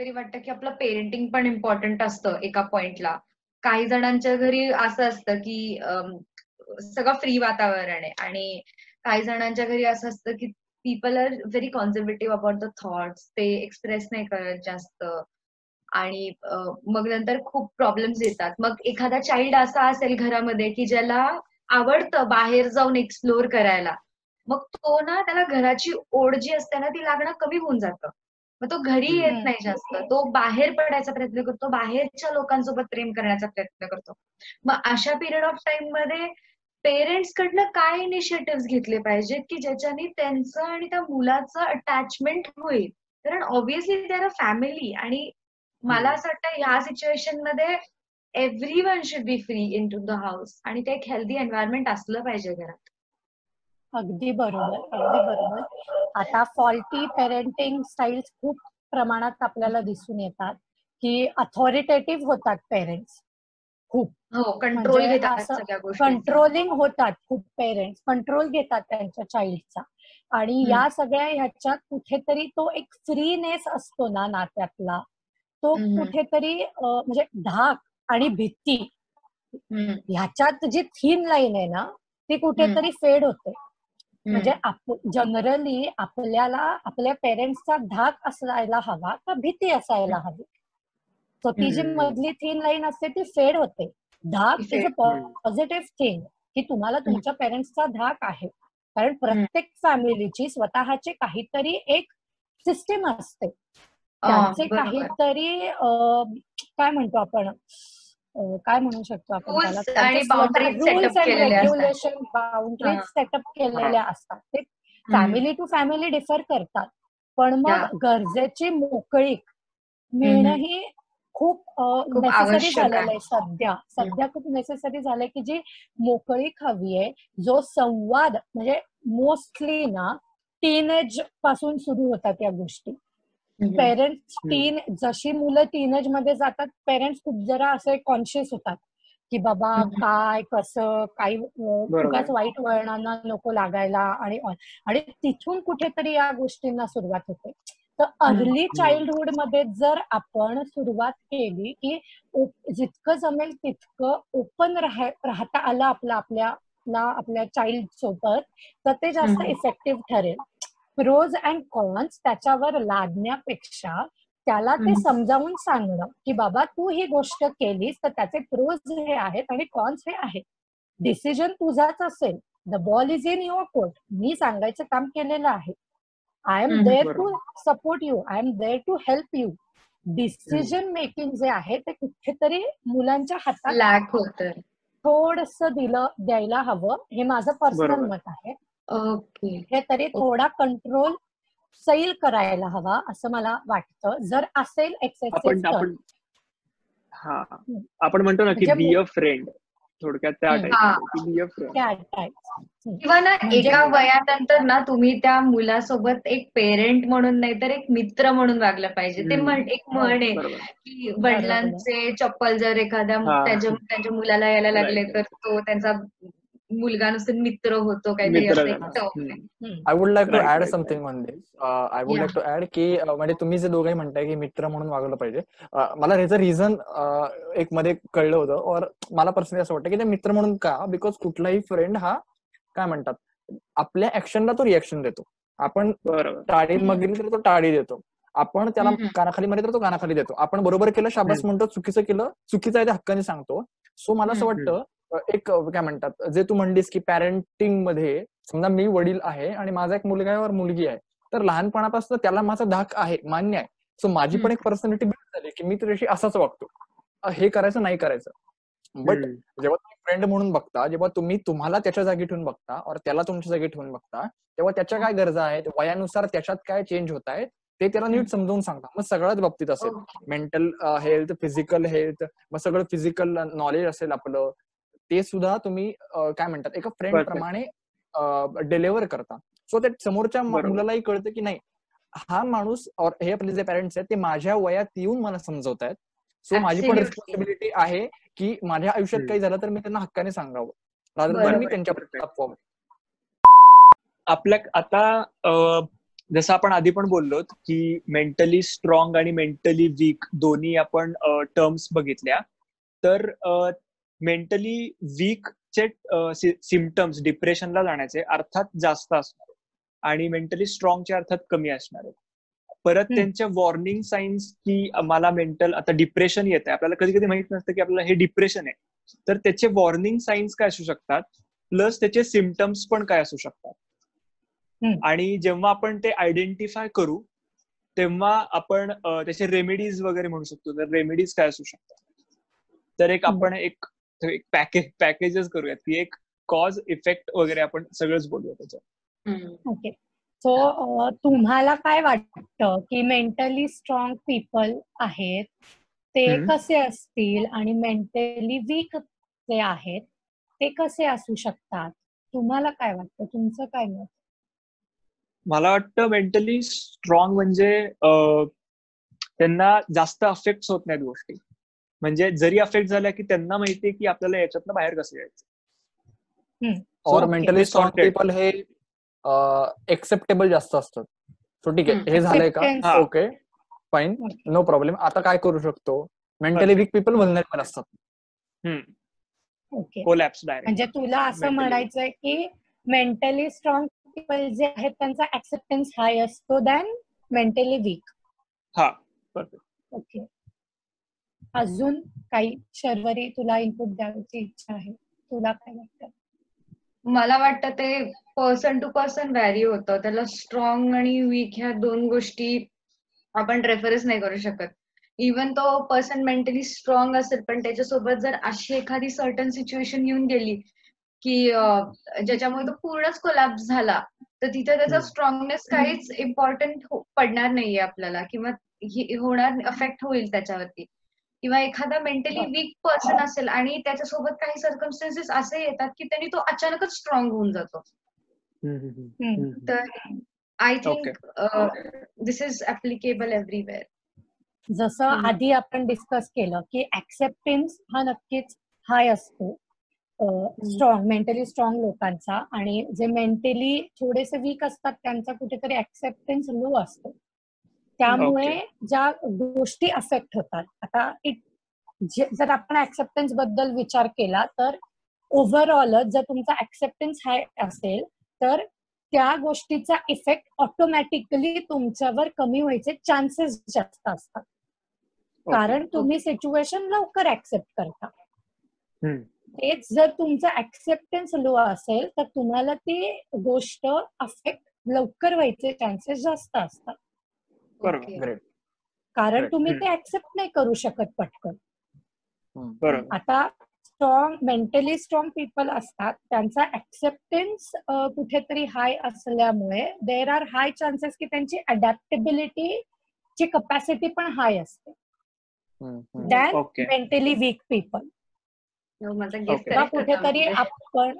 तरी वाटतं की आपलं पेरेंटिंग पण इम्पॉर्टंट असतं एका पॉइंटला काही जणांच्या घरी असं असतं की सगळं फ्री वातावरण आहे आणि काही जणांच्या घरी असं असतं की people are very conservative about the thoughts ते एक्सप्रेस नाही करत जास्त. आणि मग नंतर खूप प्रॉब्लेम्स येतात. मग एखादा चाइल्ड असा असेल घरामध्ये की ज्याला आवडतं बाहेर जाऊन एक्सप्लोर करायला मग तो ना त्याला घराची ओढ जी असते ना ती लागणं कमी होऊन जातं. मग तो घरी येत नाही जास्त. तो बाहेर पडायचा प्रयत्न करतो बाहेरच्या लोकांसोबत प्रेम करण्याचा प्रयत्न करतो. मग अशा पिरियड ऑफ टाइममध्ये पेरेंट्स कडनं काय इनिशिएटिव्ह घेतले पाहिजेत की ज्याच्याने त्यांचं आणि त्या मुलाचं अटॅचमेंट होईल? कारण ऑब्विसली त्याला फॅमिली आणि मला असं वाटतं ह्या सिच्युएशनमध्ये everyone should be free in to the house आणि ते एक हेल्दी एन्व्हायरमेंट असलं पाहिजे घरात. अगदी बरोबर अगदी बरोबर. आता फॉल्टी पेरेंटिंग स्टाईल्स खूप प्रमाणात आपल्याला दिसून येतात की अथॉरिटेटिव्ह होतात पेरेंट्स खूप. कंट्रोल म्हणजे कंट्रोलिंग होतात खूप पेरेंट्स कंट्रोल घेतात त्यांच्या चाइल्डचा आणि या सगळ्या ह्याच्यात कुठेतरी तो एक फ्रीनेस असतो ना नात्यातला. तो कुठेतरी म्हणजे धाक आणि भीती. ह्याच्यात जी थीन लाईन आहे ना ती कुठेतरी फेड होते. म्हणजे जनरली आपल्याला आपल्या पेरेंट्सचा धाक असायला हवा का भीती असायला हवी? सो ती जी मधली थीन लाईन असते ती फेड होते. धाक इज अ पॉझिटिव्ह थिंग की तुम्हाला तुमच्या पेरेंट्सचा धाक आहे. कारण प्रत्येक फॅमिलीची स्वतःची काहीतरी एक सिस्टीम असते. त्यांचे काहीतरी काय म्हणतो आपण? काय म्हणू शकतो आपण rules and regulation boundaries setup केलेल्या असतात ते फॅमिली टू फॅमिली डिफर करतात. पण मग गरजेची मोकळीक मिळणंही खूप नेसेसरी झालेलं आहे सध्या. सध्या खूप नेसेसरी झालंय की जी मोकळीक हवी आहे जो संवाद म्हणजे मोस्टली ना टीनेजपासून सुरू होतात या गोष्टी. पेरेंट्स टीन जशी मुलं टीनेजमध्ये जातात पेरेंट्स खूप जरा असे कॉन्शियस होतात की बाबा काय कसं काही उगाच वाईट वळणांना नको लागायला आणि आणि तिथून कुठेतरी या गोष्टींना सुरुवात होते. तर अर्ली चाइल्डहुडमध्ये जर आपण सुरुवात केली की जितकं जमेल तितकं ओपन राहता आलं आपलं आपल्या आपल्या चाइल्ड सोबत तर ते जास्त इफेक्टिव्ह ठरेल. प्रोज अँड कॉन्स त्याच्यावर लादण्यापेक्षा त्याला ते समजावून सांगणं की बाबा तू ही गोष्ट केलीस तर त्याचे प्रोज हे आहेत आणि कॉन्स हे आहेत. डिसिजन तुझाच असेल. The ball is in your court मी सांगायचं काम केलेलं आहे. I am there to support you I am there to help you decision making जे आहे ते कुठेतरी मुलांच्या हातात थोडस दिलं द्यायला हवं. हे माझं पर्सनल मत आहे. ओके. हे तरी थोडा कंट्रोल सैल करायला हवा असं मला वाटतं. जर असेल आपण आपण हा. आपण म्हणतो ना की बी अ फ्रेंड थोडक्यात त्या किंवा ना एका वयानंतर ना तुम्ही त्या मुलासोबत एक पेरेंट म्हणून नाही तर एक मित्र म्हणून वागलं पाहिजे. ते म्हण एक म्हण आहे की वडिलांचे चप्पल जर एखाद्या त्यांच्या त्यांच्या मुलाला यायला लागले तर तो त्यांचा मुलगा नुसतं मित्र होतो काहीतरी I would like to add something on this I would like to add की म्हणजे तुम्ही जे दोघे म्हणताय की मित्र म्हणून वागलं पाहिजे. मला ह्याचं रिझन एक मध्ये कळलं होतं. और मला पर्सनली असं वाटतं की ते मित्र म्हणून का? बिकॉज कुठलाही फ्रेंड हा काय म्हणतात? आपल्या ऍक्शनला तो रिॲक्शन देतो. आपण टाळी मगिली तर तो टाळी देतो. आपण त्याला कानाखाली मध्ये तर तो कानाखाली देतो. आपण बरोबर केलं शाबास म्हणतो चुकीचं केलं चुकीचं आहे ते हक्काने सांगतो. सो मला असं वाटतं एक काय म्हणतात जे तू म्हणलीस की पॅरेंटिंगमध्ये समजा मी वडील आहे आणि माझा एक मुलगा आहे और मुलगी आहे तर लहानपणापासून त्याला माझा धाक आहे मान्य आहे. सो माझी पण एक पर्सनॅलिटी बिल्ड झाली की मी तुझ्याशी असाच वागतो. हे करायचं नाही करायचं. बट जेव्हा तुम्ही फ्रेंड म्हणून बघता जेव्हा तुम्ही तुम्हाला त्याच्या जागी ठेवून बघता और त्याला तुमच्या जागी ठेवून बघता तेव्हा त्याच्या काय गरजा आहेत? वयानुसार त्याच्यात काय चेंज होत आहेत? ते त्याला नीट समजावून सांगता. मग सगळ्याच बाबतीत असेल. मेंटल हेल्थ फिजिकल हेल्थ मग सगळं फिजिकल नॉलेज असेल आपलं. ते सुद्धा तुम्ही काय म्हणतात एका फ्रेंड प्रमाणे डिलिव्हर करता. सो त्या समोरच्या मुलालाही कळतं की नाही हा माणूस हे आपले जे पेरेंट्स आहेत ते माझ्या वयात येऊन मला समजवत आहेत सो माझी पण रिस्पॉन्सिबिलिटी आहे की माझ्या आयुष्यात काही झालं तर मी त्यांना हक्काने सांगावं. मी त्यांच्या आपल्या आता जसं आपण आधी पण बोललो की मेंटली स्ट्रॉंग आणि मेंटली वीक दोन्ही आपण टर्म्स बघितल्या. तर मेंटली वीकचे सिमटम्स डिप्रेशनला जाण्याचे अर्थात जास्त असणार आणि मेंटली स्ट्रॉंगचे अर्थात कमी असणार आहेत. परत त्यांच्या वॉर्निंग साईन्स की मला मेंटल आता डिप्रेशन येत आहे. आपल्याला कधी कधी माहीत नसतं की आपल्याला हे डिप्रेशन आहे. तर त्याचे वॉर्निंग साईन्स काय असू शकतात? प्लस त्याचे सिमटम्स पण काय असू शकतात? आणि जेव्हा आपण ते आयडेंटिफाय करू तेव्हा आपण त्याचे रेमेडीज वगैरे म्हणू शकतो. तर रेमेडीज काय असू शकतात? तर एक आपण एक पॅकेज पॅकेजेस करूयात. की एक कॉज इफेक्ट वगैरे आपण सगळंच बोलूया त्याच्यात. ओके सो तुम्हाला काय वाटतं की मेंटली स्ट्रॉंग पीपल आहेत ते कसे असतील आणि मेंटली वीक जे आहेत ते कसे असू शकतात? तुम्हाला काय वाटतं? तुमचं काय मत? मला वाटतं मेंटली स्ट्रॉंग म्हणजे त्यांना जास्त अफेक्ट होत नाहीत गोष्टी. म्हणजे जरी अफेक्ट झाल्या की त्यांना माहितीये की आपल्याला याच्यातनं बाहेर कसं यायचं? और मेंटली स्ट्रॉंग पीपल हे एक्सेप्टेबल जास्त असतात. सो ठीक आहे. हे झालंय का? ओके फाईन नो प्रॉब्लेम आता काय करू शकतो? मेंटली वीक पीपल वल्नरेबल असतात. ओके म्हणजे तुला असं म्हणायचंय की मेंटली स्ट्रॉंग पीपल जे आहेत त्यांचा ऍक्सेप्टन्स हाय असतो दॅन मेंटली वीक हा. ओके अजून काही शर्वरी तुला इनपुट द्यायची इच्छा आहे? तुला काय वाटतं? मला वाटतं ते पर्सन टू पर्सन व्हॅरी होतं. त्याला स्ट्रॉंग आणि वीक ह्या दोन गोष्टी आपण रेफरन्स नाही करू शकत. इवन तो पर्सन मेंटली स्ट्रॉंग असेल पण त्याच्यासोबत जर अशी एखादी सर्टन सिच्युएशन येऊन गेली की ज्याच्यामुळे तो पूर्णच कोलॅप्स झाला तर तिथे त्याचा स्ट्रॉंगनेस काहीच इम्पॉर्टंट पडणार नाहीये आपल्याला किंवा होणार अफेक्ट होईल त्याच्यावरती. किंवा एखादा मेंटली वीक पर्सन असेल आणि त्याच्यासोबत काही सर्कमस्टन्सेस असे येतात की त्यांनी तो अचानकच स्ट्रॉंग होऊन जातो. तर I think this is applicable everywhere जसं आधी आपण डिस्कस केलं की ऍक्सेप्टन्स हा नक्कीच हाय असतो. स्ट्रॉंग मेंटली स्ट्रॉंग लोकांचा आणि जे मेंटली थोडेसे वीक असतात त्यांचा कुठेतरी ऍक्सेप्टन्स लो असतो. त्यामुळे ज्या गोष्टी अफेक्ट होतात. आता इट जर आपण ऍक्सेप्टन्सबद्दल विचार केला तर ओव्हरऑलच जर तुमचा ऍक्सेप्टन्स हाय असेल तर त्या गोष्टीचा इफेक्ट ऑटोमॅटिकली तुमच्यावर कमी व्हायचे चान्सेस जास्त असतात. कारण तुम्ही सिच्युएशन लवकर ऍक्सेप्ट करता. तेच जर तुमचं ऍक्सेप्टन्स लो असेल तर तुम्हाला ती गोष्ट अफेक्ट लवकर व्हायचे चान्सेस जास्त असतात. कारण तुम्ही ते ऍक्सेप्ट नाही करू शकत पटकन. आता स्ट्रॉंग मेंटली स्ट्रॉंग पीपल असतात. त्यांचा ऍक्सेप्टन्स कुठेतरी हाय असल्यामुळे देर आर हाय चान्सेस की त्यांची अडॅप्टेबिलिटी ची कपॅसिटी पण हाय असते. दॅन मेंटली वीक पीपल कुठेतरी आपण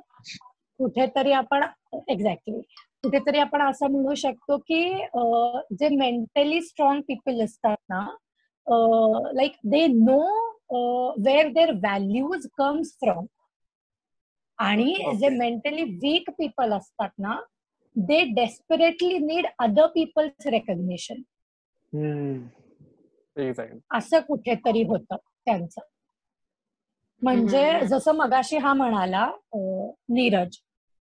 कुठेतरी आपण एक्झॅक्टली कुठेतरी आपण असं म्हणू शकतो की जे मेंटली स्ट्रॉंग पीपल असतात ना like they know where their values comes from आणि जे मेंटली वीक पीपल असतात ना they desperately need other people's recognition असं कुठेतरी होतं त्यांचं. म्हणजे जसं मगाशी हा म्हणाला नीरज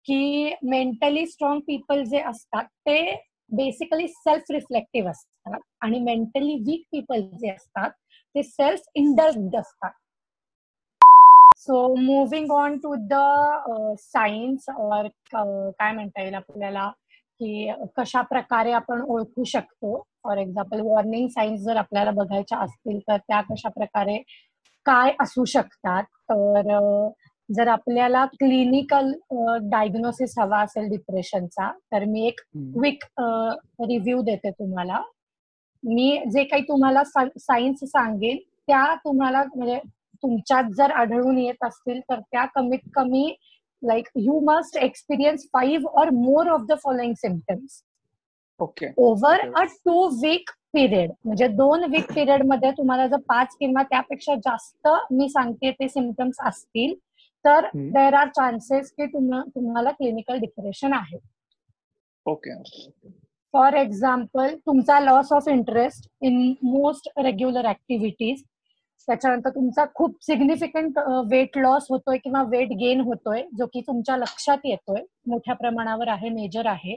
की मेंटली स्ट्रॉंग पीपल जे असतात ते बेसिकली सेल्फ रिफ्लेक्टिव्ह असतात. आणि मेंटली वीक पीपल जे असतात ते सेल्फ इंडल्ड असतात so moving on to the science or काय म्हणता येईल आपल्याला? की कशा प्रकारे आपण ओळखू शकतो? फॉर एक्झाम्पल वॉर्निंग सायन्स जर आपल्याला बघायच्या असतील तर त्या कशा प्रकारे काय असू शकतात? तर जर आपल्याला क्लिनिकल डायग्नोसिस हवा असेल डिप्रेशनचा तर मी एक क्विक रिव्ह्यू देते तुम्हाला. मी जे काही तुम्हाला सायन्स सांगेन त्या तुम्हाला म्हणजे तुमच्यात जर आढळून येत असतील तर त्या कमीत कमी like you must experience five or more of the following symptoms okay over a two week period म्हणजे दोन वीक पिरियडमध्ये तुम्हाला जर पाच किंवा त्यापेक्षा जास्त मी सांगते ते सिमटम्स असतील तर देर आर चान्सेस की तुम्हाला क्लिनिकल डिप्रेशन आहे. ओके फॉर एक्झाम्पल तुमचा loss of interest in most regular activities त्याच्यानंतर तुमचा खूप सिग्निफिकंट वेट लॉस होतोय किंवा वेट गेन होतोय जो की तुमच्या लक्षात येतोय मोठ्या प्रमाणावर आहे मेजर आहे.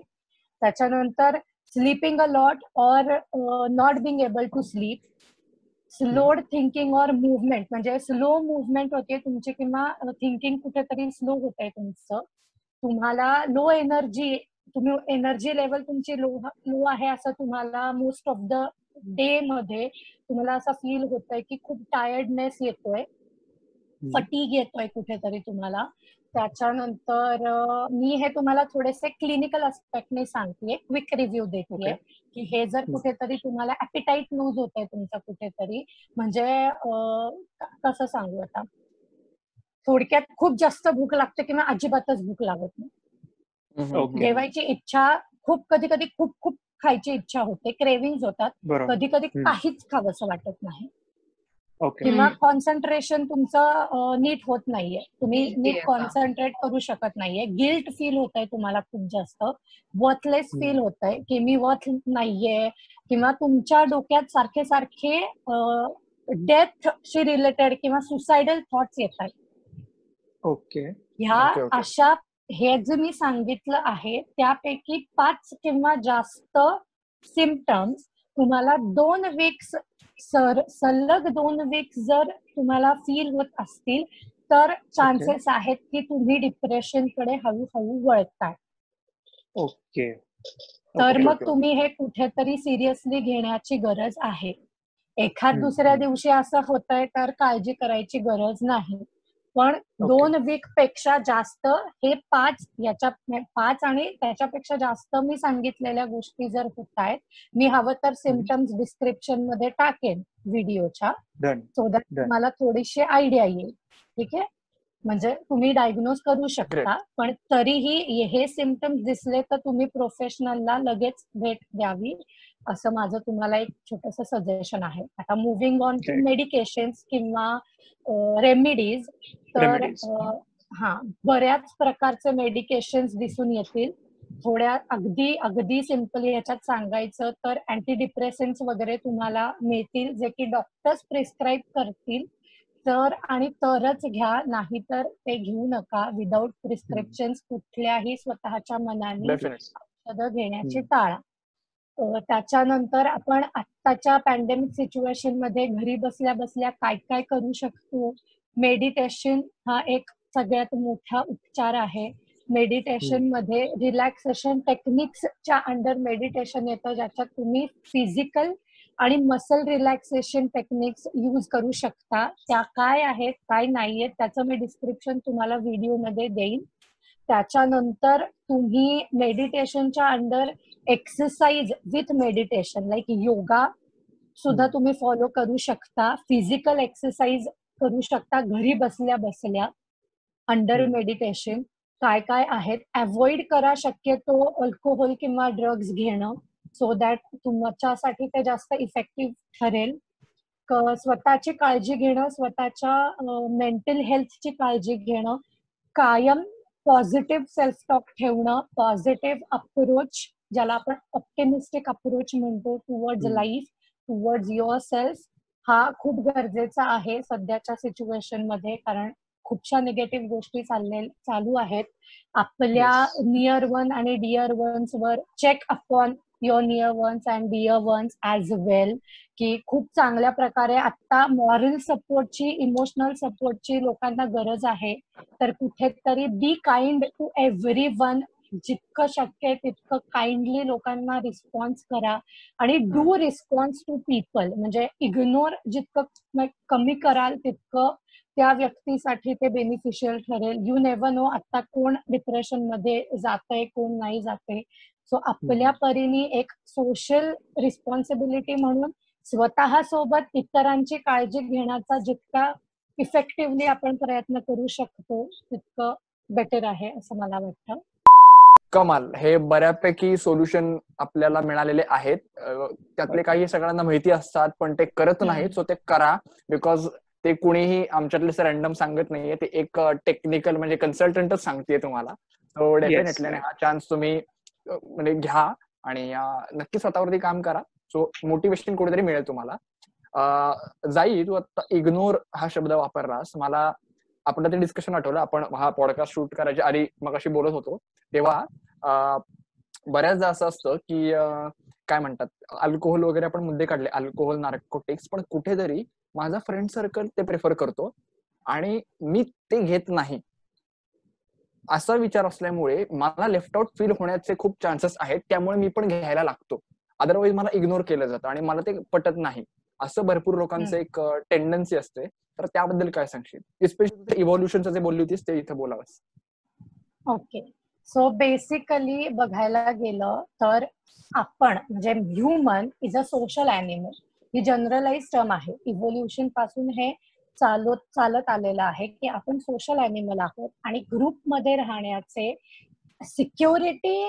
त्याच्यानंतर sleeping a lot or not being able to sleep slowed thinking or movement म्हणजे स्लो मुवमेंट होते तुमची किंवा थिंकिंग कुठेतरी स्लो होत आहे तुमचं. तुम्हाला लो एनर्जी तुम्ही एनर्जी लेवल तुमची लो लो आहे असं तुम्हाला मोस्ट ऑफ द डे मध्ये तुम्हाला असं फील होत आहे की खूप टायर्डनेस येतोय. फटीग येतोय कुठेतरी तुम्हाला. त्याच्यानंतर मी हे तुम्हाला थोडेसे क्लिनिकल अस्पेक्टने सांगते क्विक रिव्ह्यू देते की हे जर कुठेतरी तुम्हाला ऍपिटाईट लूज होत आहे तुमचं कुठेतरी म्हणजे कसं सांगू आता? थोडक्यात खूप जास्त भूक लागते किंवा अजिबातच भूक लागत नाही. जेवायची इच्छा खूप कधी कधी खूप खूप खायची इच्छा होते. क्रेविंग होतात. कधी कधी काहीच खावंसं वाटत नाही. किंवा कॉन्सन्ट्रेशन तुमचं नीट होत नाहीये. तुम्ही नीट कॉन्सन्ट्रेट करू शकत नाहीये. गिल्ट फील होत आहे तुम्हाला खूप जास्त. वर्थलेस फील होत आहे की मी वर्थ नाहीये. किंवा तुमच्या डोक्यात सारखे सारखे डेथशी रिलेटेड किंवा सुसायडल थॉट्स येत आहेत ओके ह्या अशा हे जे मी सांगितलं आहे त्यापैकी पाच किंवा जास्त सिमटम्स तुम्हाला दोन वीक्स सर सलग दोन वीक्स जर तुम्हाला फील होत असतील तर चान्सेस आहेत की तुम्ही डिप्रेशनकडे हळूहळू वळताय. ओके तर मग तुम्ही हे कुठेतरी सिरियसली घेण्याची गरज आहे. एखाद दुसऱ्या दिवशी असं होत आहे तर काळजी करायची गरज नाही. पण दोन वीकपेक्षा जास्त हे पाच याच्या पाच आणि त्याच्यापेक्षा जास्त मी सांगितलेल्या गोष्टी जर होत आहेत मी हवं तर सिमटम्स डिस्क्रिप्शनमध्ये टाकेन व्हिडिओच्या. सो दॅट मला थोडीशी आयडिया येईल. ठीक आहे? म्हणजे तुम्ही डायग्नोज करू शकता पण तरीही हे सिमटम्स दिसले तर तुम्ही प्रोफेशनलला लगेच भेट द्यावी. असं माझं तुम्हाला एक छोटस सजेशन आहे. आता मुव्हिंग ऑन टू मेडिकेशन किंवा रेमिडीज तर हा बऱ्याच प्रकारचे मेडिकेशन दिसून येतील. थोड्या अगदी अगदी सिंपल याच्यात सांगायचं तर अँटी डिप्रेशन्स वगैरे तुम्हाला मिळतील जे की डॉक्टर्स प्रिस्क्राईब करतील. तर आणि तरच घ्या नाही तर ते घेऊ नका विदाऊट प्रिस्क्रिप्शन कुठल्याही स्वतःच्या मनाने औषधं घेण्याची टाळा. त्याच्यानंतर आपण आत्ताच्या पॅन्डेमिक सिच्युएशनमध्ये घरी बसल्या बसल्या काय काय करू शकतो? मेडिटेशन हा एक सगळ्यात मोठा उपचार आहे. मेडिटेशनमध्ये रिलॅक्सेशन टेक्निक्सच्या अंडर मेडिटेशन येतं ज्याच्यात तुम्ही फिजिकल आणि मसल रिलॅक्सेशन टेक्निक्स यूज करू शकता. त्या काय आहेत काय नाहीयेत त्याचं मी डिस्क्रिप्शन तुम्हाला व्हिडिओमध्ये देईन. त्याच्यानंतर तुम्ही मेडिटेशनच्या under exercise with meditation like yoga सुद्धा तुम्ही फॉलो करू शकता. फिजिकल एक्सरसाइज करू शकता घरी बसल्या बसल्या अंडर मेडिटेशन काय काय आहेत? अवॉइड करा शक्यतो अल्कोहोल किंवा ड्रग्ज घेणं सो दॅट तुमच्यासाठी ते जास्त इफेक्टिव्ह ठरेल. स्वतःची काळजी घेणं स्वतःच्या मेंटल हेल्थची काळजी घेणं. कायम पॉझिटिव्ह सेल्फ टॉक ठेवणं पॉझिटिव्ह अप्रोच ज्याला आपण ऑप्टिमिस्टिक अप्रोच म्हणतो towards life towards your self हा खूप गरजेचा आहे सध्याच्या सिच्युएशनमध्ये. कारण खूपशा निगेटिव्ह गोष्टी चालले चालू आहेत. आपल्या नियर वन आणि डिअर वन्स वर check upon your near ones and dear ones as well की खूप चांगल्या प्रकारे आता मॉरल सपोर्टची इमोशनल सपोर्टची लोकांना गरज आहे. तर कुठेतरी be kind to every one जितकं शक्य आहे तितकं काइंडली लोकांना रिस्पॉन्स करा. आणि डू रिस्पॉन्स टू पीपल म्हणजे इग्नोर जितकं कमी कराल तितकं त्या व्यक्तीसाठी ते बेनिफिशियल ठरेल. यू नेव्हर नो आता कोण डिप्रेशनमध्ये जातंय कोण नाही जाते सो आपल्या परीने एक सोशल रिस्पॉन्सिबिलिटी म्हणून स्वतः सोबत इतरांची काळजी घेण्याचा जितका इफेक्टिव्हली आपण प्रयत्न करू शकतो तितकं बेटर आहे असं मला वाटतं. कमाल. हे बऱ्यापैकी सोल्युशन आपल्याला मिळालेले आहेत. त्यातले काही सगळ्यांना माहिती असतात पण ते करत नाहीत सो ते करा बिकॉज ते कुणीही आमच्यातले रॅन्डम सांगत नाहीये. ते एक टेक्निकल म्हणजे कन्सल्टंटच सांगते तुम्हाला. सो डेफिनेटली हा चान्स तुम्ही म्हणजे घ्या आणि नक्की स्वतःवरती काम करा. सो मोटिवेशन कुठेतरी मिळेल तुम्हाला. जाई तू आता इग्नोर हा शब्द वापरलास. मला आपण ते डिस्कशन आठवलं. आपण हा पॉडकास्ट शूट करायच्या आधी मग अशी बोलत होतो. तेव्हा बऱ्याचदा असं असतं की काय म्हणतात? अल्कोहोल वगैरे आपण मुद्दे काढले. अल्कोहोल नार्कोटिक्स पण कुठेतरी माझा फ्रेंड सर्कल ते प्रेफर करतो. आणि मी ते घेत नाही. असा विचार असल्यामुळे मला लेफ्ट आउट फील होण्याचे खूप चान्सेस आहेत. त्यामुळे मी पण घ्यायला लागतो. अदरवाईज मला इग्नोर केलं जातं आणि मला ते पटत नाही. असं भरपूर लोकांचं एक टेंडन्सी असते. तर त्याबद्दल काय सांगशील? स्पेशली इव्हॉल्युशनचं जे बोलली होतीस ते इथे बोलावंस. ओके सो बेसिकली बघायला गेलं तर आपण म्हणजे human is a social animal he generalise term आहे. इव्होल्युशनपासून हे चालत चालत आलेलं आहे की आपण सोशल अॅनिमल आहोत आणि ग्रुपमध्ये राहण्याचे सिक्युरिटी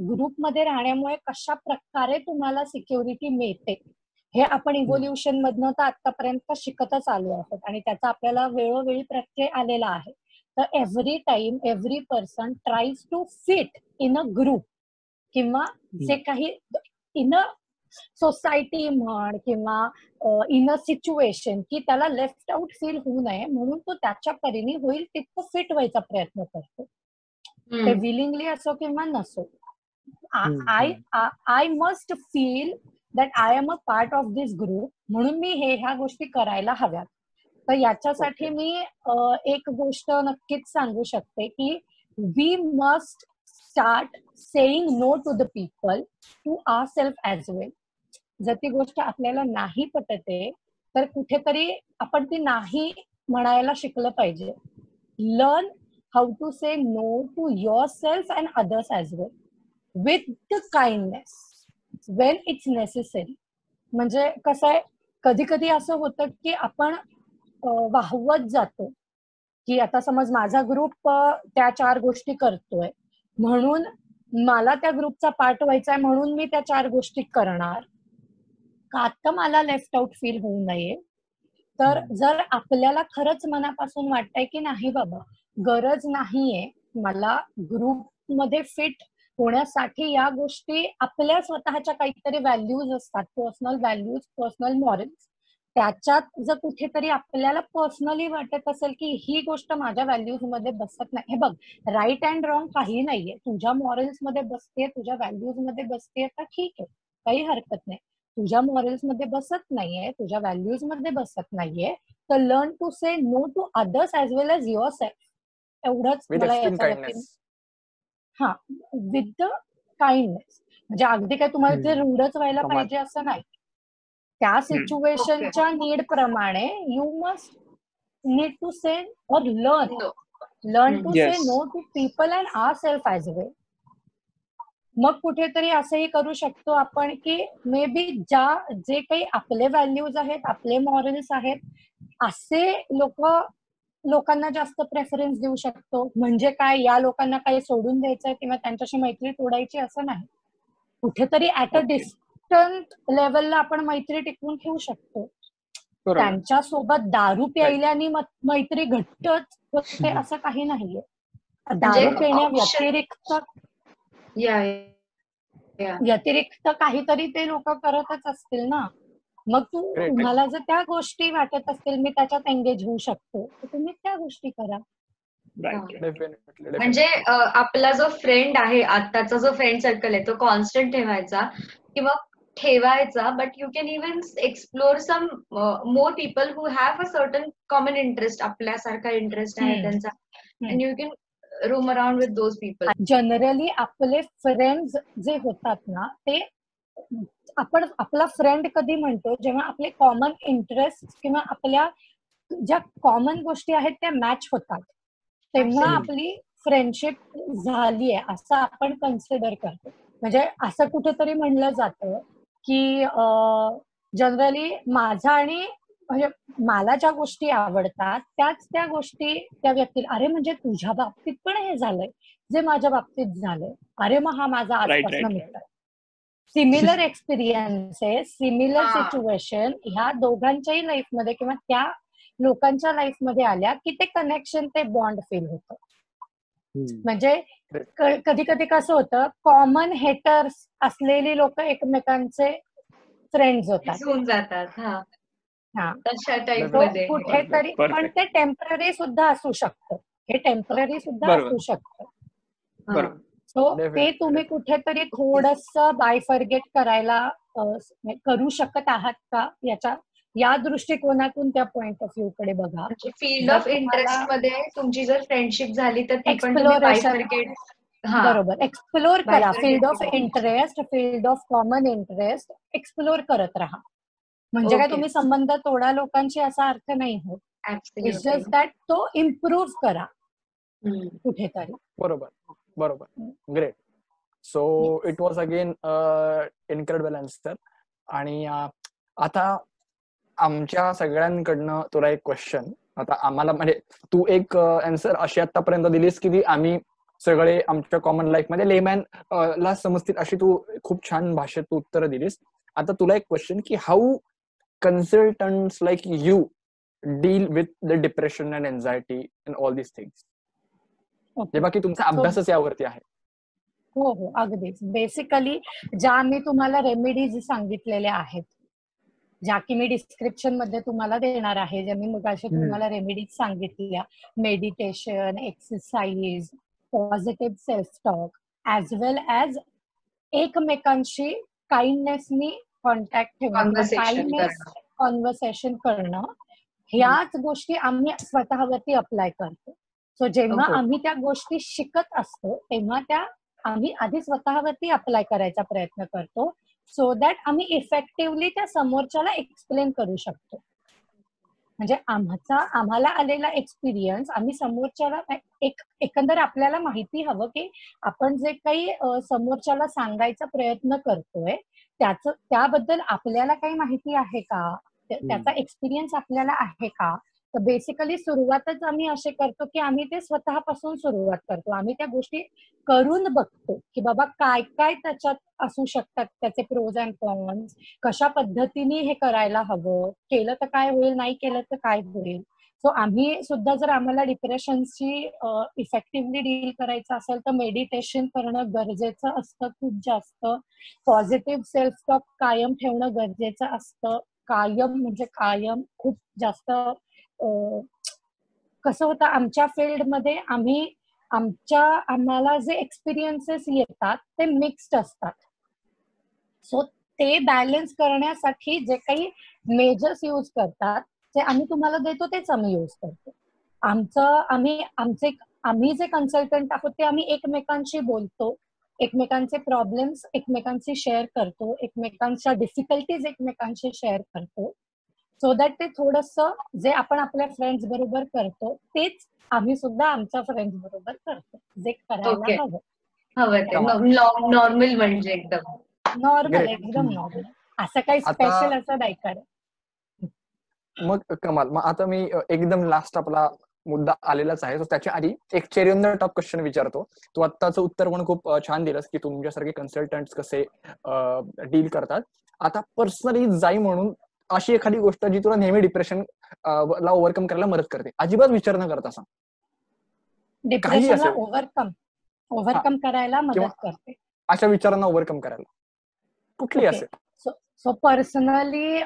ग्रुपमध्ये राहण्यामुळे कशा प्रकारे तुम्हाला सिक्युरिटी मिळते हे आपण इव्होल्युशन मधनं तर आतापर्यंत शिकतच आलो आहोत आणि त्याचा आपल्याला वेळोवेळी प्रत्यय आलेला आहे. तर every time every person tries to fit in a group किंवा जे काही इन अ सोसायटी म्हण किंवा इन अ सिच्युएशन की त्याला लेफ्ट आउट फील होऊ नये म्हणून तो त्याच्या परीने होईल तितकं फिट व्हायचा प्रयत्न करतो. ते विलिंगली असो किंवा नसो. I I must feel that I am a part of this group म्हणून मी हे ह्या गोष्टी करायला हव्यात. तर याच्यासाठी मी एक गोष्ट नक्कीच सांगू शकते की we must start saying no to the people to our self as well जर ती गोष्ट आपल्याला नाही पटते तर कुठेतरी आपण ती नाही म्हणायला शिकलं पाहिजे. Learn how to say no to yourself and others as well with the kindness when it's necessary म्हणजे कसं आहे कधी कधी असं होतं की आपण वाहवत जातो. की आता समज माझा ग्रुप त्या चार गोष्टी करतोय. म्हणून मला त्या ग्रुपचा पार्ट व्हायचा आहे म्हणून मी त्या चार गोष्टी करणार. का आता मला लेफ्ट आउट फील होऊ नये. तर जर आपल्याला खरंच मनापासून वाटतंय की नाही बाबा गरज नाहीये मला ग्रुपमध्ये फिट होण्यासाठी या गोष्टी आपल्या स्वतःच्या काहीतरी व्हॅल्यूज असतात पर्सनल व्हॅल्यूज पर्सनल मॉरल्स त्याच्यात जर कुठेतरी आपल्याला पर्सनली वाटत असेल की ही गोष्ट माझ्या व्हॅल्यूजमध्ये बसत नाही. हे बघ राईट अँड रॉंग काही नाहीये. तुझ्या मॉरल्समध्ये बसते तुझ्या व्हॅल्यूजमध्ये बसते तर ठीक आहे. काही हरकत नाही. तुझ्या मॉरल्समध्ये बसत नाहीये तुझ्या व्हॅल्यूजमध्ये बसत नाहीये तर learn to say no to others as well as yourself एवढंच मला याच्या हा विथ द काइंडनेस म्हणजे अगदी काय तुम्हाला ते रूढच व्हायला पाहिजे असं नाही. त्या सिच्युएशनच्या नीड प्रमाणे you must need to say or learn. Learn to say no to people and our self as well मग कुठेतरी असंही करू शकतो आपण की मे बी ज्या जे काही आपले व्हॅल्यूज आहेत आपले मॉरल्स आहेत असे लोक लोकांना जास्त प्रेफरन्स देऊ शकतो. म्हणजे काय या लोकांना काही सोडून द्यायचंय किंवा त्यांच्याशी मैत्री तोडायची असं नाही. कुठेतरी ऍट अ डिस्टंट लेवलला आपण मैत्री टिकवून ठेवू शकतो. त्यांच्यासोबत दारू प्यायल्याने मैत्री घट्टच होते असं काही नाहीये. दारू म्हणजे पिण्या व्यतिरिक्त व्यतिरिक्त काहीतरी ते लोक करतच असतील ना. मग तू तुम्हाला जर त्या गोष्टी वाटत असतील मी त्याच्यात एंगेज होऊ शकतो. तर तुम्ही त्या गोष्टी करा. म्हणजे आपला जो फ्रेंड आहे आताचा जो फ्रेंड सर्कल आहे तो कॉन्स्टंट ठेवायचा. किंवा ठेवायचा but you can even explore some more people who have a certain common interest आपल्यासारखा इंटरेस्ट आहे त्यांचा. And you can roam around with those people generally आपले फ्रेंड्स जे होतात ना ते आपण आपला फ्रेंड कधी म्हणतो जेव्हा आपले कॉमन इंटरेस्ट किंवा आपल्या ज्या कॉमन गोष्टी आहेत त्या मॅच होतात. तेव्हा आपली फ्रेंडशिप झाली आहे असं आपण कन्सिडर करतो. म्हणजे असं कुठेतरी म्हणलं जातं की जनरली माझा आणि म्हणजे मला ज्या गोष्टी आवडतात त्याच त्या गोष्टी त्या व्यक्तीला अरे म्हणजे तुझ्या बाबतीत पण हे झालंय जे माझ्या बाबतीत झालंय. अरे मग हा माझा आजपासून मित्र. सिमिलर एक्सपिरियन्सेस सिमिलर सिच्युएशन ह्या दोघांच्याही लाईफमध्ये किंवा त्या लोकांच्या लाईफमध्ये आल्या की ते कनेक्शन ते बॉन्ड फील होतं. म्हणजे कधी कधी कसं होतं कॉमन हेटर्स असलेली लोक एकमेकांचे फ्रेंड्स होतात. जातात हा. कुठेतरी पण ते टेंपररी सुद्धा असू शकतं. हे टेंपररी सुद्धा असू शकतं. सो ते तुम्ही कुठेतरी थोडस बायफर्गेट करायला करू शकत आहात का याच्या या दृष्टिकोनातून त्या पॉइंट ऑफ व्ह्यू कडे बघा. फील्ड ऑफ इंटरेस्टमध्ये तुमची जर फ्रेंडशिप झाली तर बरोबर. एक्सप्लोर करा. Field of interest field of common interest explore करत राहा. म्हणजे काय तुम्ही संबंध तोडा लोकांशी असा अर्थ नाही होत. इट्स जस्ट दॅट तो इम्प्रूव्ह करा. कुठेतरी. बरोबर. बरोबर. Great so it was again incredible answer आणि आता आमच्या सगळ्यांकडनं तुला एक क्वेश्चन आता आम्हाला म्हणजे तू एक आन्सर अशी आतापर्यंत दिलीस की आम्ही सगळे आमच्या कॉमन लाईफमध्ये लेमॅन ला समजतील अशी तू खूप छान भाषेत तू उत्तर दिलीस. आता तुला एक क्वेश्चन की how consultant like you deal with the depression and anxiety and all this things जेव्हा की तुमचा अभ्यासच यावरती आहे. हो हो अगदीच. बेसिकली ज्या मी तुम्हाला रेमेडीज सांगितलेल्या आहेत ज्या की मी डिस्क्रिप्शनमध्ये तुम्हाला देणार आहे ज्या मी मग तुम्हाला रेमेडीज सांगितल्या. Meditation exercise positive self talk as well as एकमेकांशी काइंडनेसनी कॉन्टॅक्ट ठेवणं काइंडनेस कॉन्व्हर्सेशन करणं. ह्याच गोष्टी आम्ही स्वतःवरती अप्लाय करतो. सो जेव्हा आम्ही त्या गोष्टी शिकत असतो तेव्हा त्या आम्ही आधी स्वतःवरती अप्लाय करायचा प्रयत्न करतो. सो दॅट आम्ही इफेक्टिव्हली त्या समोरच्याला एक्सप्लेन करू शकतो. म्हणजे आमचा आम्हाला आलेला एक्सपिरियन्स आम्ही समोरच्याला एक एकंदर आपल्याला माहिती हवं की आपण जे काही समोरच्याला सांगायचा प्रयत्न करतोय त्याच त्याबद्दल आपल्याला काही माहिती आहे का? त्याचा एक्सपिरियन्स आपल्याला आहे का? तर बेसिकली सुरुवातच आम्ही असे करतो की आम्ही ते स्वतःपासून सुरुवात करतो. आम्ही त्या गोष्टी करून बघतो की बाबा काय काय त्याच्यात असू शकतात त्याचे प्रोज अँड कॉन्स कशा पद्धतीने हे करायला हवं केलं तर काय होईल नाही केलं तर काय होईल. सो आम्ही सुद्धा जर आम्हाला डिप्रेशनशी इफेक्टिव्हली डील करायचं असेल तर मेडिटेशन करणं गरजेचं असतं खूप जास्त. पॉझिटिव्ह सेल्फ टॉक कायम ठेवणं गरजेचं असतं. कायम म्हणजे कायम खूप जास्त कसं होतं आमच्या फील्डमध्ये आम्ही आमच्या आम्हाला जे एक्सपिरियन्सेस येतात ते मिक्स्ड असतात. सो ते बॅलन्स करण्यासाठी जे काही मेजर्स यूज करतात ते आम्ही तुम्हाला देतो तेच आम्ही यूज करतो. आमचं आम्ही आमचे आम्ही जे कन्सल्टंट आहोत ते आम्ही एकमेकांशी बोलतो एकमेकांचे प्रॉब्लेम्स एकमेकांशी शेअर करतो एकमेकांच्या डिफिकल्टीज एकमेकांशी शेअर करतो. सो दॅट ते थोडस जे आपण आपल्या फ्रेंड्स बरोबर करतो तेच आम्ही सुद्धा आमच्या फ्रेंड्स बरोबर करतो. जे करायला हवं. नॉर्मल म्हणजे एकदम. नॉर्मल एकदम नॉर्मल असं काही स्पेशल असं नाही करत. मग कमाल. मग आता मी एकदम लास्ट आपला मुद्दा आलेलाच आहे. त्याच्या आधी एक चेरियन टॉप क्वेश्चन विचारतो. तू आत्ताचं उत्तर पण खूप छान दिलंस की तुमच्यासारखे कन्सल्टंट कसे डील करतात. आता पर्सनली जाई म्हणून अशी एखादी गोष्ट जी तुला नेहमी डिप्रेशन ला ओव्हरकम करायला मदत करते. अजिबात विचार न करता सांग. डिप्रेशनला ओव्हरकम ओव्हरकम करायला मदत करते. अशा विचारांना ओव्हरकम करायला. कुठली असेल? सो पर्सनली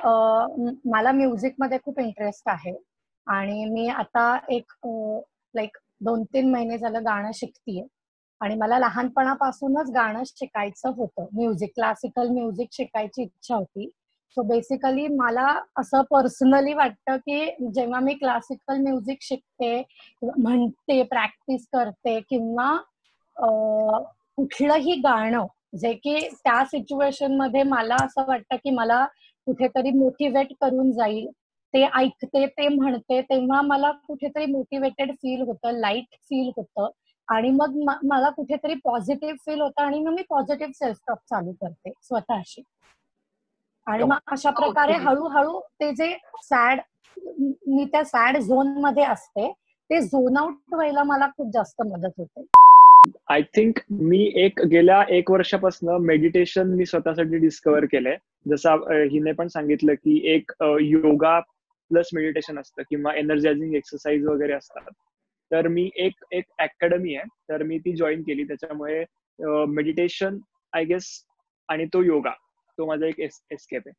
मला म्युझिकमध्ये खूप इंटरेस्ट आहे. आणि मी आता एक लाईक दोन तीन महिने झालं गाणं शिकतीये. आणि मला लहानपणापासूनच गाणं शिकायचं होतं. म्युझिक क्लासिकल म्युझिक शिकायची इच्छा होती. सो बेसिकली मला असं पर्सनली वाटतं की जेव्हा मी क्लासिकल म्युझिक शिकते म्हणते प्रॅक्टिस करते किंवा कुठलंही गाणं जे की त्या सिच्युएशनमध्ये मला असं वाटतं की मला कुठेतरी मोटिवेट करून जाईल. ते ऐकते ते म्हणते तेव्हा मला कुठेतरी मोटिवेटेड फील होतं लाइट फील होतं. आणि मग मला कुठेतरी पॉझिटिव्ह फील होतं आणि मग मी पॉझिटिव्ह सेल्फ टॉक चालू करते स्वतःशी. आणि मग अशा प्रकारे हळूहळू ते जे सॅड मी त्या सॅड झोनमध्ये असते ते झोन आउट व्हायला मला खूप जास्त मदत होते. आय थिंक मी एक गेल्या एक वर्षापासून मेडिटेशन मी स्वतःसाठी डिस्कवर केलंय. जसं हिने पण सांगितलं की एक योगा प्लस मेडिटेशन असतं किंवा एनर्जायझिंग एक्सरसाइज वगैरे असतात. तर मी एक एक अकॅडमी आहे. तर मी ती जॉईन केली. त्याच्यामुळे मेडिटेशन आय गेस आणि तो योगा. तो माझा एक एस्केप आहे.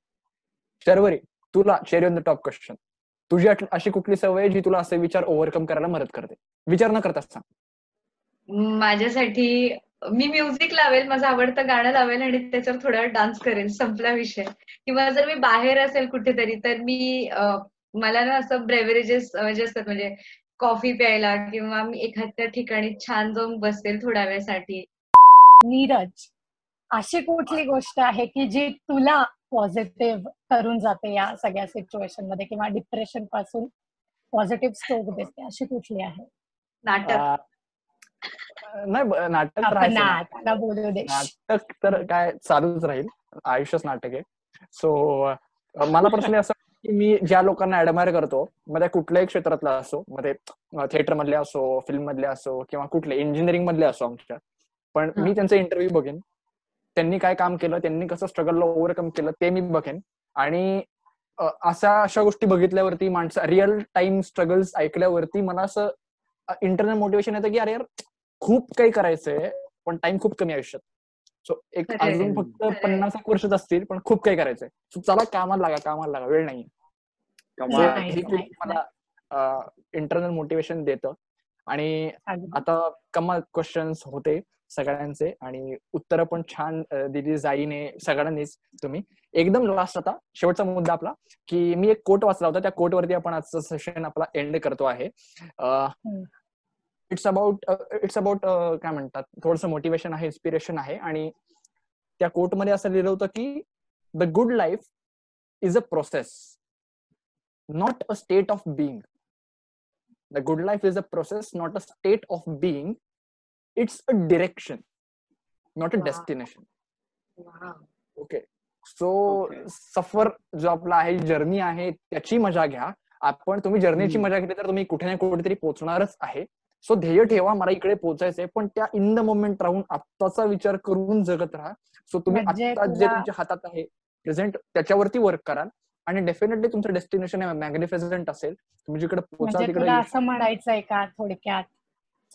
शर्वरी तुला share on the top question तुझी अशी कुठली सवय जी तुला असे विचार ओव्हरकम करायला मदत करते? विचार न करता सांग. माझ्यासाठी मी म्युझिक लावेल माझं आवडतं गाणं लावेल आणि त्याच्यावर थोडा वेळ डान्स करेल संपला विषय. किंवा जर मी बाहेर असेल कुठेतरी तर मी मला ना असं ब्रेव्हरेजेस जे असतात म्हणजे कॉफी प्यायला किंवा मी एखाद्या ठिकाणी छान जाऊन बसेल थोड्या वेळसाठी. नीरज. अशी कुठली गोष्ट आहे की जी तुला पॉझिटिव्ह करून जाते या सगळ्या सिच्युएशनमध्ये किंवा डिप्रेशनपासून पॉझिटिव्ह स्टोक देते अशी कुठली आहे? नाटक. नाही नाटक नाटक तर काय चालूच राहील. आयुष्यच नाटक आहे. सो मला पर्सनली असं की मी ज्या लोकांना ऍडमायर करतो मग त्या कुठल्याही क्षेत्रातला असो मग ते थिएटर मधले असो फिल्म मधले असो किंवा कुठले इंजिनिअरिंग मधले असो आमच्या पण मी त्यांचा इंटरव्ह्यू बघेन. त्यांनी काय काम केलं त्यांनी कसं स्ट्रगलला ओव्हरकम केलं ते मी बघेन. आणि अशा अशा गोष्टी बघितल्यावरती माणसं रिअल टाइम स्ट्रगल्स ऐकल्यावरती मला असं इंटरनल मोटिवेशन येतं की अरे यार खूप काही करायचंय पण टाइम खूप कमी आयुष्यात. सो एक अजून फक्त पन्नास एक वर्षच असतील पण खूप काही करायचंय. सो चला कामाला लागा कामाला लागा वेळ नाही मला इंटरनल मोटिवेशन देतं. आणि आता कमाल क्वेश्चन्स होते. सगळ्यांचे आणि उत्तर पण छान दिली जाईने सगळ्यांनीच तुम्ही. एकदम लास्ट आता शेवटचा मुद्दा आपला की मी एक कोट वाचला होता त्या कोट वरती आपण आजचं सेशन आपला एंड करतो आहे. इट्स अबाउट इट्स अबाउट काय म्हणतात थोडस मोटिवेशन आहे इन्स्पिरेशन आहे आणि त्या कोर्टमध्ये असं लिहिलं होतं की the good life is a process not a state of being the good life is a process not a state of being it's a direction not a destination okay so सफर जो आपला आहे जर्नी आहे त्याची मजा घ्या. आपण तुम्ही जर्नीची मजा घेतली तर तुम्ही कुठे ना कुठेतरी पोहोचणारच आहे. सो ध्येय ठेवा मला इकडे पोहोचायचंय पण त्या इन द मोमेंट राहून आत्ताचा विचार करून जगत राहा. सो तुम्ही म्हणजे आता जे तुमच्या हातात आहे प्रेझेंट त्याच्यावरती वर्क कराल. आणि डेफिनेटली तुमचं डेस्टिनेशन मॅग्निफिसंट असेल. तुम्ही जिकडे पोहोचा म्हणजे तिकडे असं म्हणायचंय का थोडक्यात?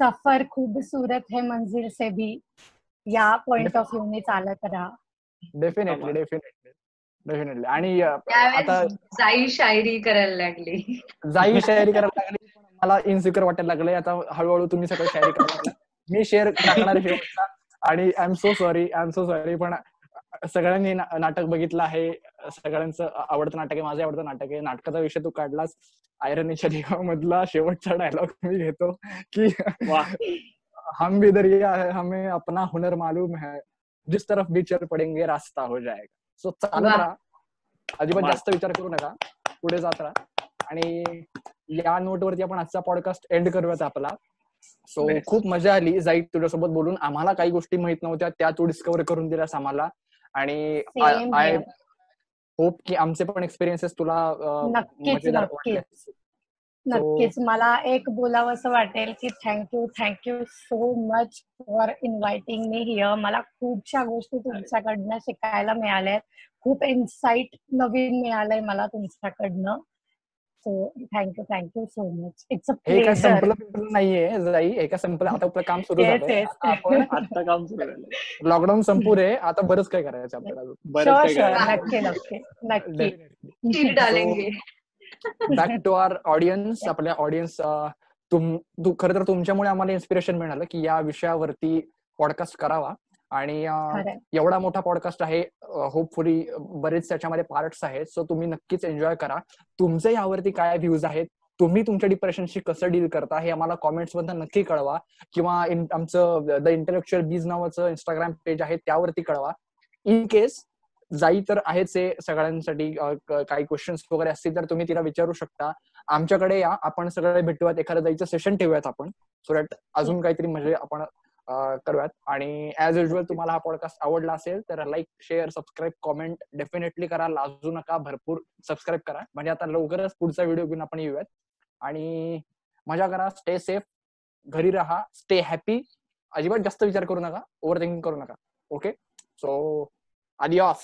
सफर खूप सुरत है मंजिल से भी. या पॉइंट ऑफ व्ह्यू ने चालत राहा. डेफिनेटली डेफिनेटली डेफिनेटली आणि आता जाई शायरी करायला लागली. जाई शायरी करायला लागली मला इन्सिक्युअर वाटायला लागले आता हळूहळू तुम्ही सगळं शेअर करायला मी शेअर टाकणार आणि I am so sorry I am so sorry पण सगळ्यांनी नाटक बघितलं आहे. सगळ्यांचं आवडतं नाटक आहे माझं आवडतं नाटक आहे. नाटकाचा विषय तू काढलास. आयरनीच्या देवामधला शेवटचा डायलॉग मी घेतो की हम भी दरिया है हमें अपना हुनर मालूम है. जिस तरफ भी चल पडेंगे रास्ता हो जाएगा. सो चालत राहा. अजिबात जास्त विचार करू नका. पुढे जात राहा. आणि या नोटवरती आपण आजचा पॉडकास्ट एंड करूयात आपला. सो खूप मजा आली. जाईल तुझ्यासोबत बोलून. आम्हाला काही गोष्टी माहीत नव्हत्या. त्या तू डिस्कवर करून दिल्यास आम्हाला. आणि आय होप की आमचे पण एक्सपिरियन्सेस तुला नक्कीच नक्कीच. नक्कीच. मला एक बोलावं असं वाटेल की thank you thank you so much for inviting me here मला खूपशा गोष्टी तुमच्याकडनं शिकायला मिळाल्या खूप इन्साइट नवीन मिळालंय मला तुमच्याकडनं. So thank you thank you so much it's a संपलं नाहीये जाई. एका संपलं? आता आपलं काम सुरू झालं आता काम सुरू झालं लॉकडाऊन संपू रे आता बरंच काय करायचं आपल्याला नक्की नक्की. नक्की. बॅक टू आर ऑडियन्स आपल्या ऑडियन्स तुम खरं तर तुमच्यामुळे आम्हाला इन्स्पिरेशन मिळालं की या विषयावरती पॉडकास्ट करावा. आणि एवढा मोठा पॉडकास्ट आहे होपफुली बरेच त्याच्यामध्ये पार्ट्स आहेत सो तुम्ही नक्कीच एन्जॉय करा. तुमचे यावरती काय व्ह्यूज आहेत तुम्ही तुमच्या डिप्रेशनशी कसं डील करता हे आम्हाला कॉमेंट्स मधून नक्की कळवा. किंवा आमचं द इंटेलेक्च्युअल बीज नावाचं इंस्टाग्राम पेज आहे त्यावरती कळवा. इन केस जाई तर आहेच आहे सगळ्यांसाठी काही क्वेश्चन्स वगैरे असतील तर तुम्ही तिला विचारू शकता. आमच्याकडे या आपण सगळे भेटूयात एखादं जायचं सेशन ठेवूयात आपण सो दॅट अजून काहीतरी म्हणजे आपण करूयात. आणि ऍज युजल तुम्हाला हा पॉडकास्ट आवडला असेल तर like share subscribe comment definitely करा. लाजू नका भरपूर सबस्क्राईब करा. म्हणजे आता लवकरच पुढचा व्हिडिओ घेऊन आपण येऊयात. आणि मजा करा स्टे सेफ घरी राहा स्टे हॅपी अजिबात जास्त विचार करू नका ओव्हर थिंकिंग करू नका. Okay so adios.